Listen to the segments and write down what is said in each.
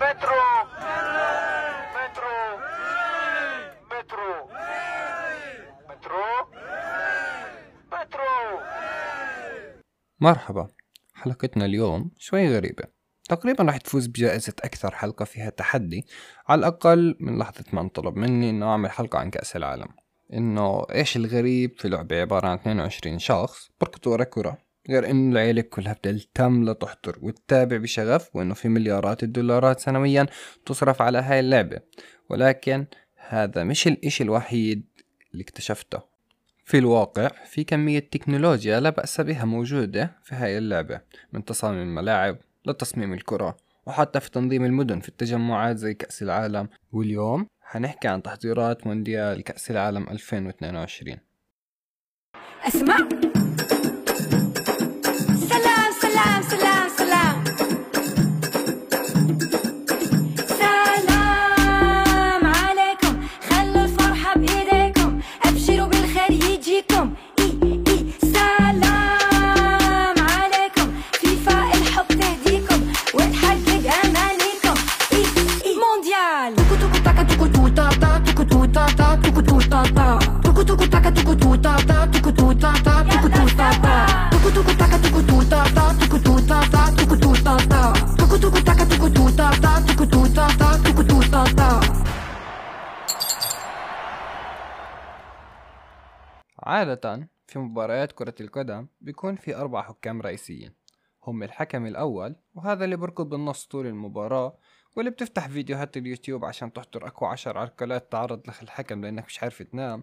مترو. مترو. مترو. مترو. مترو. مرحبا. حلقتنا اليوم شوي غريبة. تقريبا راح تفوز بجائزة أكثر حلقة فيها تحدي. على الأقل من لحظة ما انطلب مني إنه أعمل حلقة عن كأس العالم. إنه إيش الغريب في لعبة عبارة عن 22 شخص بركضوا ورا كرة غير إنه العيلة كلها بدل تملى تحضر وتتابع بشغف وإنه في مليارات الدولارات سنويا تصرف على هاي اللعبة. ولكن هذا مش الإشي الوحيد اللي اكتشفته. في الواقع في كمية تكنولوجيا لا بأس بها موجودة في هاي اللعبة من تصاميم الملاعب لتصميم الكرة وحتى في تنظيم المدن في التجمعات زي كأس العالم. واليوم حنحكي عن تحضيرات مونديال كأس العالم 2022 اسمع عادة في مباريات كرة القدم بيكون في أربع حكام رئيسيين. هم الحكم الأول وهذا اللي بركض بالنص طول المباراة واللي بتفتح فيديوهات اليوتيوب عشان تحضر أكو عشر عرقلات تعرض لك الحكم لأنك مش عارف تنام.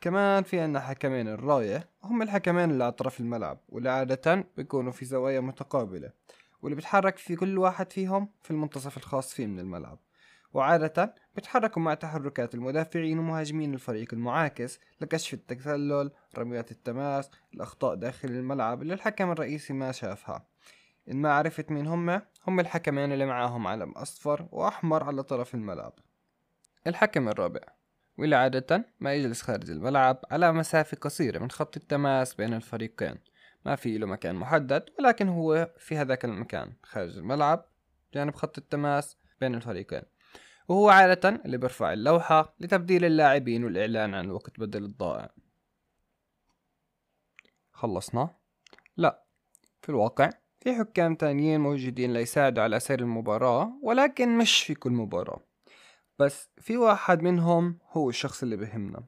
كمان في عنا حكمين الراية هم الحكمين اللي على طرف الملعب واللي عادة بيكونوا في زوايا متقابلة واللي بيتحرك في كل واحد فيهم في المنتصف الخاص فيه من الملعب. وعادة بيتحركوا مع تحركات المدافعين ومهاجمين الفريق المعاكس لكشف التسلل رميات التماس الأخطاء داخل الملعب اللي الحكم الرئيسي ما شافها. إن ما عرفت مين هم هم الحكمين اللي معاهم علم أصفر وأحمر على طرف الملعب. الحكم الرابع. واللي عادة ما يجلس خارج الملعب على مسافة قصيرة من خط التماس بين الفريقين. ما في له مكان محدد ولكن هو في هذاك المكان خارج الملعب جانب خط التماس بين الفريقين. وهو عادة اللي بيرفع اللوحة لتبديل اللاعبين والإعلان عن الوقت بدل الضائع. خلصنا؟ لا. في الواقع في حكام تانيين موجودين ليساعدوا على سير المباراة ولكن مش في كل مباراة. بس في واحد منهم هو الشخص اللي بهمنا.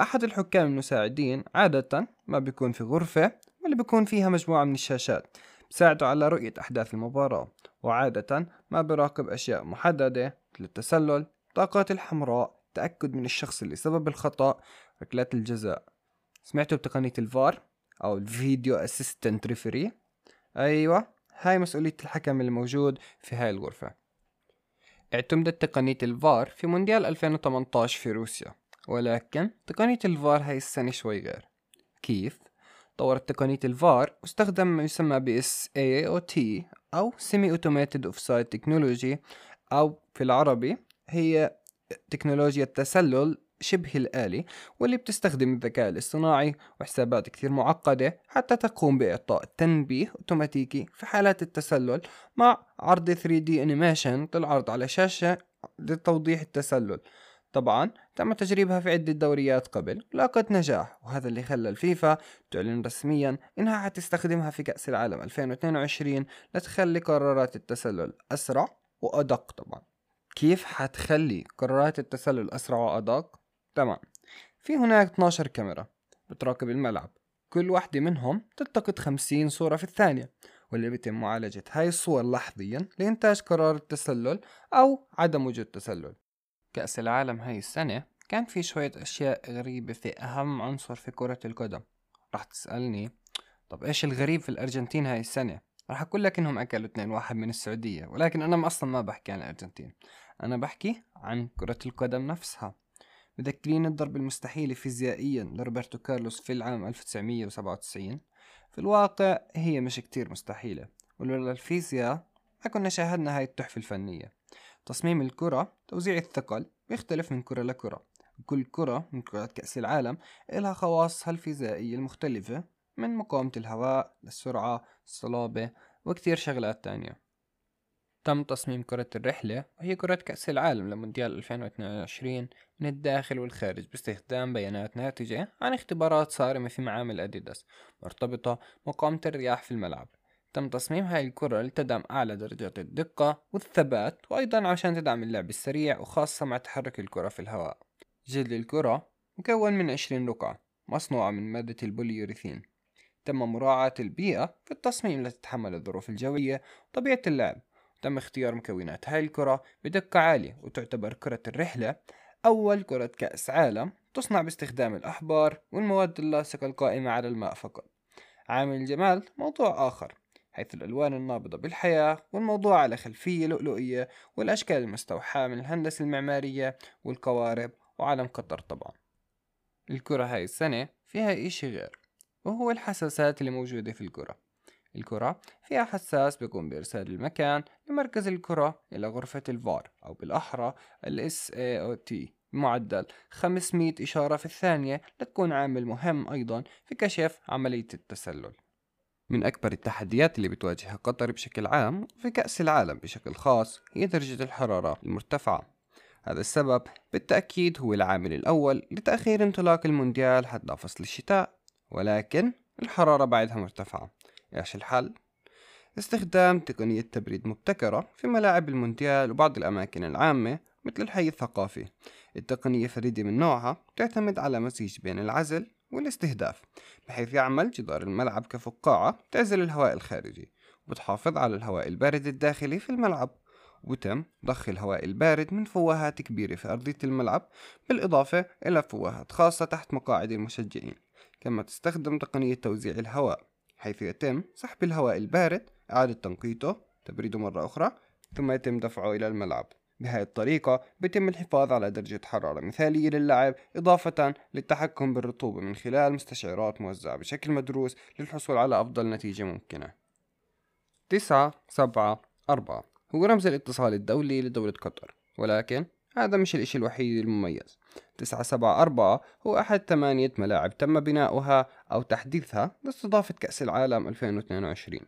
أحد الحكام المساعدين عادة ما بيكون في غرفة واللي بيكون فيها مجموعة من الشاشات. بساعده على رؤية أحداث المباراة وعادة ما بيراقب أشياء محددة مثل التسلل الطاقات الحمراء تأكد من الشخص اللي سبب الخطأ ركلات الجزاء. سمعتوا بتقنية الفار أو ال video assistant referee؟ أيوة هاي مسؤولية الحكم الموجود في هاي الغرفة. اعتمدت تقنية الفار في مونديال 2018 في روسيا ولكن تقنية الفار هاي السنة شوي غير. كيف؟ طورت تقنية الفار واستخدم ما يسمى ب SAOT أو Semi Automated Offside Technology أو في العربي هي تكنولوجيا التسلل شبه الآلي واللي بتستخدم الذكاء الاصطناعي وحسابات كثير معقدة حتى تقوم بإعطاء تنبيه أوتوماتيكي في حالات التسلل مع عرض 3D انيميشن للعرض على شاشة لتوضيح التسلل. طبعا تم تجريبها في عدة دوريات قبل ولاقت نجاح وهذا اللي خلى الفيفا تعلن رسميا إنها حتستخدمها في كأس العالم 2022 لتخلي قرارات التسلل أسرع وأدق طبعا كيف حتخلي قرارات التسلل أسرع وأدق؟ تمام في هناك 12 كاميرا بتراقب الملعب كل واحدة منهم تلتقط 50 صورة في الثانية واللي بيتم معالجة هاي الصور لحظيا لإنتاج قرار التسلل أو عدم وجود تسلل كأس العالم هاي السنة كان في شوية أشياء غريبة في أهم عنصر في كرة القدم. راح تسألني طب إيش الغريب في الأرجنتين هاي السنة؟ راح أقول لك إنهم أكلوا اثنين واحد من السعودية ولكن أنا أصلا ما بحكي عن الأرجنتين. أنا بحكي عن كرة القدم نفسها. مذكرين الضرب المستحيل فيزيائيا لروبرتو كارلوس في العام 1997 في الواقع هي مش كتير مستحيلة ولولا الفيزياء ما كنا شاهدنا هاي التحفة الفنية. تصميم الكرة توزيع الثقل بيختلف من كرة لكرة. كل كرة من كرات كأس العالم إلها خواصها الفيزيائية المختلفة من مقاومة الهواء للسرعة الصلابة وكتير شغلات تانية. تم تصميم كرة الرحلة وهي كرة كأس العالم لمونديال 2022 من الداخل والخارج باستخدام بيانات ناتجة عن اختبارات صارمة في معامل أديداس مرتبطة مقاومة الرياح في الملعب. تم تصميم هاي الكرة لتدعم أعلى درجات الدقة والثبات وأيضا عشان تدعم اللعب السريع وخاصة مع تحرك الكرة في الهواء. جلد الكرة مكون من 20 رقعة مصنوعة من مادة البوليوريثين. تم مراعاة البيئة في التصميم لتتحمل الظروف الجوية وطبيعة اللعب. تم اختيار مكونات هاي الكرة بدقة عالية وتعتبر كرة الرحلة أول كرة كأس عالم تصنع باستخدام الأحبار والمواد اللاصقة القائمة على الماء فقط. عامل الجمال موضوع آخر. حيث الألوان النابضة بالحياة والموضوع على خلفية لؤلؤية والأشكال المستوحاة من الهندسة المعمارية والقوارب وعلم قطر طبعا. الكرة هاي السنة فيها إشي غير وهو الحساسات اللي موجودة في الكرة. الكرة فيها حساس بيقوم بإرسال المكان لمركز الكرة إلى غرفة الفار أو بالأحرى ال SAOT بمعدل 500 إشارة في الثانية لتكون عامل مهم أيضا في كشف عملية التسلل. من أكبر التحديات اللي بتواجهها قطر بشكل عام في كأس العالم بشكل خاص هي درجة الحرارة المرتفعة. هذا السبب بالتأكيد هو العامل الأول لتأخير انطلاق المونديال حتى فصل الشتاء ولكن الحرارة بعدها مرتفعة. إيش الحل؟ استخدام تقنية تبريد مبتكرة في ملاعب المونديال وبعض الأماكن العامة مثل الحي الثقافي. التقنية فريدة من نوعها تعتمد على مزيج بين العزل والاستهداف بحيث يعمل جدار الملعب كفقاعة تعزل الهواء الخارجي وبتحافظ على الهواء البارد الداخلي في الملعب وتم ضخ الهواء البارد من فوهات كبيرة في أرضية الملعب بالإضافة إلى فوهات خاصة تحت مقاعد المشجعين. كما تستخدم تقنية توزيع الهواء حيث يتم سحب الهواء البارد إعادة تنقيته تبريده مرة أخرى ثم يتم دفعه إلى الملعب. بهذه الطريقة بيتم الحفاظ على درجة حرارة مثالية للعب إضافة للتحكم بالرطوبة من خلال مستشعرات موزعة بشكل مدروس للحصول على أفضل نتيجة ممكنة. تسعة سبعة أربعة. هو رمز الاتصال الدولي لدولة قطر ولكن هذا مش الإشي الوحيد المميز. تسعة سبعة أربعة. هو أحد ثمانية ملاعب تم بناؤها أو تحديثها لاستضافة كأس العالم 2022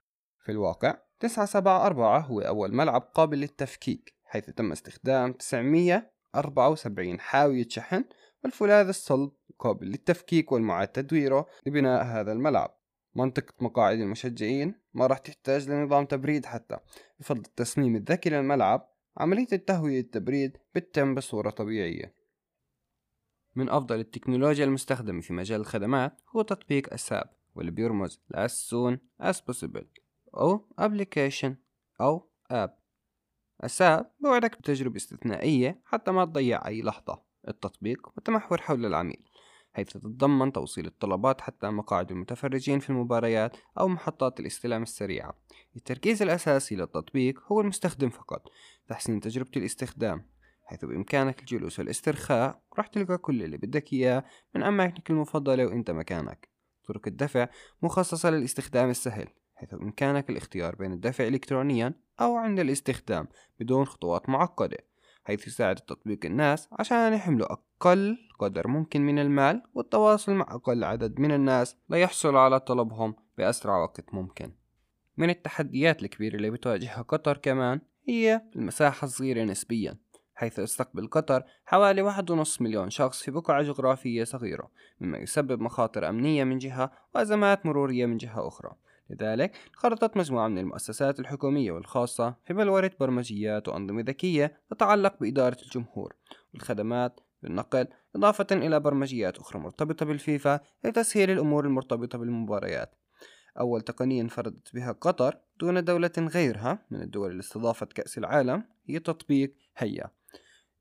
في الواقع تسعة سبعة أربعة هو أول ملعب قابل للتفكيك. حيث تم استخدام 974 حاوية شحن والفولاذ الصلب قابل للتفكيك والمعاد تدويره لبناء هذا الملعب. منطقة مقاعد المشجعين ما راح تحتاج لنظام تبريد حتى بفضل التصميم الذكي للملعب عملية التهوية التبريد بتتم بصورة طبيعية. من أفضل التكنولوجيا المستخدمة في مجال الخدمات هو تطبيق أساب واللي بيرمز ل as soon as possible أو application أو app. أساب بوعدك بتجربة استثنائية حتى ما تضيع أي لحظة التطبيق متمحور حول العميل حيث تتضمن توصيل الطلبات حتى مقاعد المتفرجين في المباريات أو محطات الاستلام السريعة. التركيز الأساسي للتطبيق هو المستخدم فقط تحسين تجربة الاستخدام حيث بإمكانك الجلوس والاسترخاء راح تلقى كل اللي بدك إياه من أماكنك المفضلة وإنت مكانك. طرق الدفع مخصصة للاستخدام السهل. حيث بإمكانك الاختيار بين الدفع إلكترونيا أو عند الاستخدام بدون خطوات معقدة حيث يساعد التطبيق الناس عشان يحملوا أقل قدر ممكن من المال والتواصل مع أقل عدد من الناس ليحصلوا على طلبهم بأسرع وقت ممكن. من التحديات الكبيرة اللي بتواجهها قطر كمان هي المساحة الصغيرة نسبيا حيث يستقبل قطر حوالي واحد ونص مليون شخص في بقعة جغرافية صغيرة مما يسبب مخاطر أمنية من جهة وأزمات مرورية من جهة أخرى. لذلك خرطت مجموعة من المؤسسات الحكومية والخاصة في بلورة برمجيات وأنظمة ذكية تتعلق بإدارة الجمهور والخدمات بالنقل إضافة إلى برمجيات أخرى مرتبطة بالفيفا لتسهيل الأمور المرتبطة بالمباريات. أول تقنية انفردت بها قطر دون دولة غيرها من الدول اللي استضافت كأس العالم هي تطبيق هيا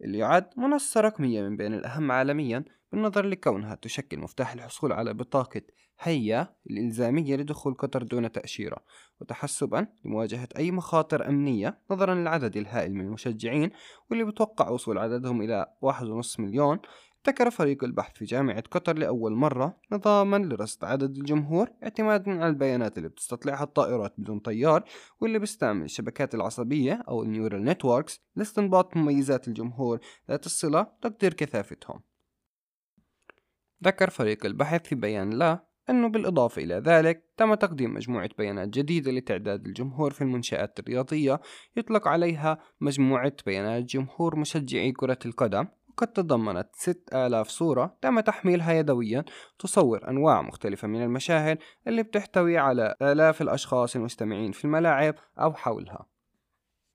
اللي يعد منصة رقمية من بين الأهم عالميا بالنظر لكونها تشكل مفتاح الحصول على بطاقة هيا الإلزامية لدخول قطر دون تأشيرة وتحسبا لمواجهة أي مخاطر أمنية نظرا للعدد الهائل من المشجعين واللي بتوقع وصول عددهم إلى واحد ونصف مليون ابتكر فريق البحث في جامعة قطر لأول مرة نظاما لرصد عدد الجمهور اعتمادا على البيانات اللي بتستطلعها الطائرات بدون طيار واللي بيستعمل الشبكات العصبية أو ال neural networks لاستنباط مميزات الجمهور ذات الصلة تقدير كثافتهم. ذكر فريق البحث في بيان له أنه بالإضافة إلى ذلك تم تقديم مجموعة بيانات جديدة لتعداد الجمهور في المنشآت الرياضية يطلق عليها مجموعة بيانات جمهور مشجعي كرة القدم وقد تضمنت 6000 صورة تم تحميلها يدويا تصور أنواع مختلفة من المشاهد اللي بتحتوي على آلاف الأشخاص المستمعين في الملاعب أو حولها.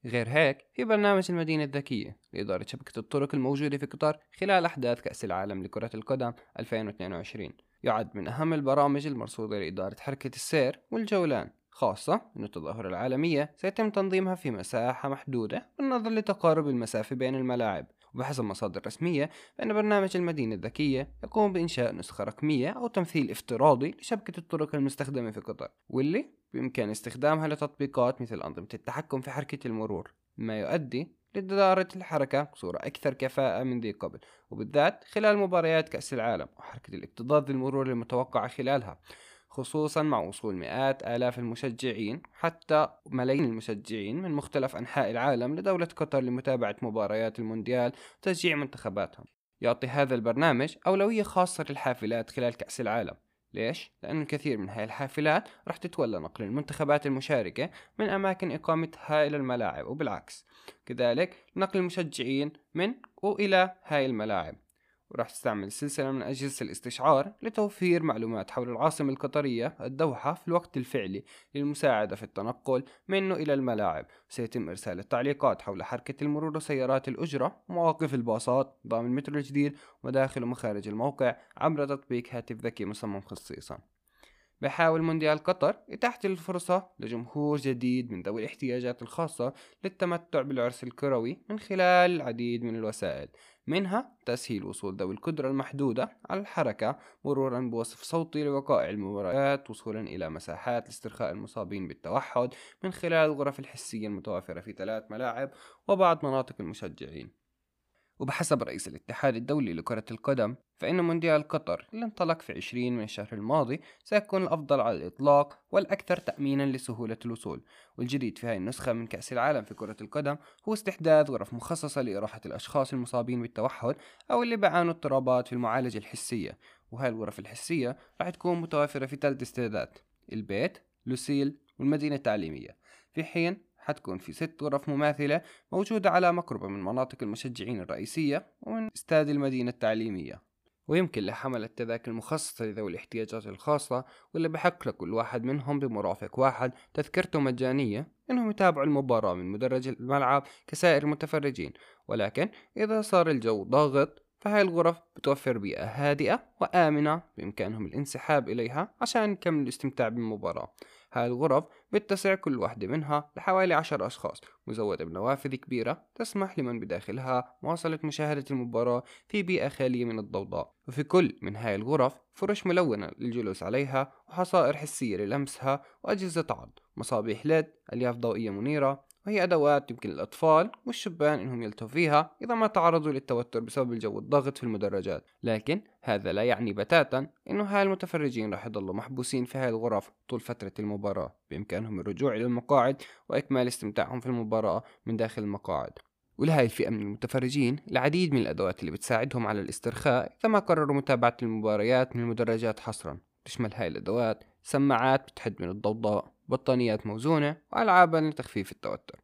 غير هيك في برنامج المدينة الذكية لإدارة شبكة الطرق الموجودة في قطر خلال أحداث كأس العالم لكرة القدم 2022 يعد من أهم البرامج المرصودة لإدارة حركة السير والجولان خاصة أن التظاهرة العالمية سيتم تنظيمها في مساحة محدودة بالنظر لتقارب المسافة بين الملاعب. وبحسب مصادر رسمية فإن برنامج المدينة الذكية يقوم بإنشاء نسخة رقمية أو تمثيل افتراضي لشبكة الطرق المستخدمة في قطر واللي بإمكان استخدامها لتطبيقات مثل أنظمة التحكم في حركة المرور ما يؤدي لإدارة الحركة بصورة أكثر كفاءة من ذي قبل وبالذات خلال مباريات كأس العالم وحركة الاكتظاظ للمرور المتوقعة خلالها. خصوصا مع وصول مئات آلاف المشجعين حتى ملايين المشجعين من مختلف أنحاء العالم لدولة قطر لمتابعة مباريات المونديال وتشجيع منتخباتهم. يعطي هذا البرنامج أولوية خاصة للحافلات خلال كأس العالم. ليش؟ لأن الكثير من هاي الحافلات رح تتولى نقل المنتخبات المشاركة من أماكن إقامتها إلى الملاعب وبالعكس. كذلك نقل المشجعين من وإلى هاي الملاعب. وراح تستعمل سلسلة من أجهزة الاستشعار لتوفير معلومات حول العاصمة القطرية الدوحة في الوقت الفعلي للمساعدة في التنقل منه إلى الملاعب. سيتم إرسال التعليقات حول حركة المرور وسيارات الأجرة ومواقف الباصات نظام المترو الجديد وداخل ومخارج الموقع عبر تطبيق هاتف ذكي مصمم خصيصا. بحاول مونديال قطر إتاحة الفرصة لجمهور جديد من ذوي الاحتياجات الخاصة للتمتع بالعرس الكروي من خلال العديد من الوسائل. منها تسهيل وصول ذوي القدرة المحدودة على الحركة مرورا بوصف صوتي لوقائع المباريات وصولا إلى مساحات لاسترخاء المصابين بالتوحد من خلال الغرف الحسية المتوافرة في ثلاث ملاعب وبعض مناطق المشجعين. وبحسب رئيس الاتحاد الدولي لكرة القدم فإن مونديال قطر اللي انطلق في 20 من الشهر الماضي سيكون الأفضل على الإطلاق والأكثر تأمينا لسهولة الوصول. والجديد في هذه النسخة من كأس العالم في كرة القدم هو استحداث غرف مخصصة لإراحة الأشخاص المصابين بالتوحد أو اللي بيعانوا اضطرابات في المعالجة الحسية. وهاي الغرف الحسية راح تكون متوافرة في ثلاث استعدادات البيت لوسيل والمدينة التعليمية. في حين حتكون في ست غرف مماثلة موجودة على مقربة من مناطق المشجعين الرئيسية ومن استاد المدينة التعليمية. ويمكن لحمل التذاكر المخصصة لذوي الاحتياجات الخاصة واللي بحق لكل واحد منهم بمرافق واحد تذكرته مجانية إنهم يتابعوا المباراة من مدرج الملعب كسائر المتفرجين. ولكن إذا صار الجو ضاغط فهاي الغرف بتوفر بيئة هادئة وآمنة بإمكانهم الانسحاب إليها عشان يكملوا الاستمتاع بالمباراة. هاي الغرف بتسع كل واحدة منها لحوالي عشر أشخاص مزودة بنوافذ كبيرة تسمح لمن بداخلها مواصلة مشاهدة المباراة في بيئة خالية من الضوضاء. وفي كل من هاي الغرف فرش ملونة للجلوس عليها وحصائر حسية للمسها وأجهزة عرض مصابيح ليد ألياف ضوئية منيرة وهي أدوات يمكن الأطفال والشبان إنهم يلتهوا فيها إذا ما تعرضوا للتوتر بسبب الجو الضاغط في المدرجات. لكن هذا لا يعني بتاتا هاي المتفرجين راح يضلوا محبوسين في هاي الغرف طول فترة المباراة بإمكانهم الرجوع إلى المقاعد وإكمال استمتاعهم في المباراة من داخل المقاعد. ولهاي الفئة من المتفرجين العديد من الأدوات اللي بتساعدهم على الاسترخاء إذا ما قرروا متابعة المباريات من المدرجات حصرا. تشمل هاي الأدوات سماعات بتحد من الضوضاء. بطانيات موزونة وألعابا لتخفيف التوتر.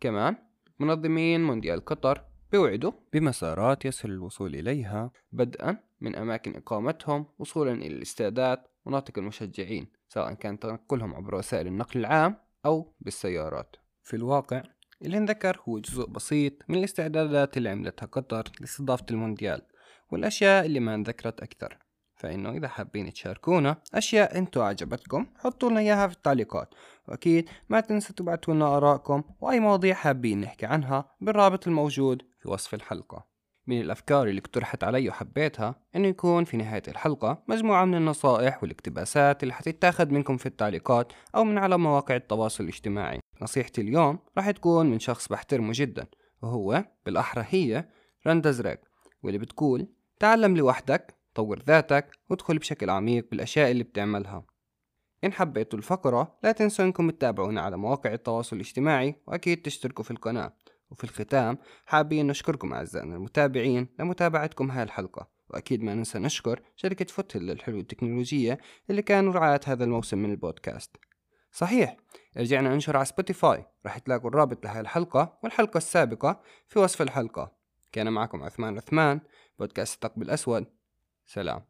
كمان منظمين مونديال قطر بيوعدوا بمسارات يسهل الوصول إليها بدءا من أماكن إقامتهم وصولا إلى الاستادات مناطق المشجعين سواء كان تنقلهم عبر وسائل النقل العام أو بالسيارات. في الواقع اللي انذكر هو جزء بسيط من الاستعدادات اللي عملتها قطر لاستضافة المونديال والأشياء اللي ما انذكرت أكثر. فإنه إذا حابين تشاركونا أشياء أنتوا عجبتكم حطوا لنا إياها في التعليقات. وأكيد ما تنسوا تبعتوا لنا آرائكم وأي مواضيع حابين نحكي عنها بالرابط الموجود في وصف الحلقة. من الأفكار اللي اقترحت علي وحبيتها إنه يكون في نهاية الحلقة مجموعة من النصائح والاقتباسات اللي حتتاخد منكم في التعليقات أو من على مواقع التواصل الاجتماعي. نصيحتي اليوم راح تكون من شخص بحترمه جدا وهو بالأحرى هي رندا زراك واللي بتقول تعلم لوحدك طور ذاتك وادخل بشكل عميق بالأشياء اللي بتعملها. إن حبيتوا الفقرة لا تنسوا إنكم تتابعونا على مواقع التواصل الاجتماعي وأكيد تشتركوا في القناة. وفي الختام حابين نشكركم أعزائنا المتابعين لمتابعتكم هاي الحلقة. وأكيد ما ننسى نشكر شركة فوتل الحلوة التكنولوجية اللي كانوا رعاة هذا الموسم من البودكاست. صحيح رجعنا ننشر على سبوتيفاي. رح تلاقوا الرابط لهي الحلقة والحلقة السابقة في وصف الحلقة. كان معكم عثمان عثمان بودكاست الثقب الأسود. Salam.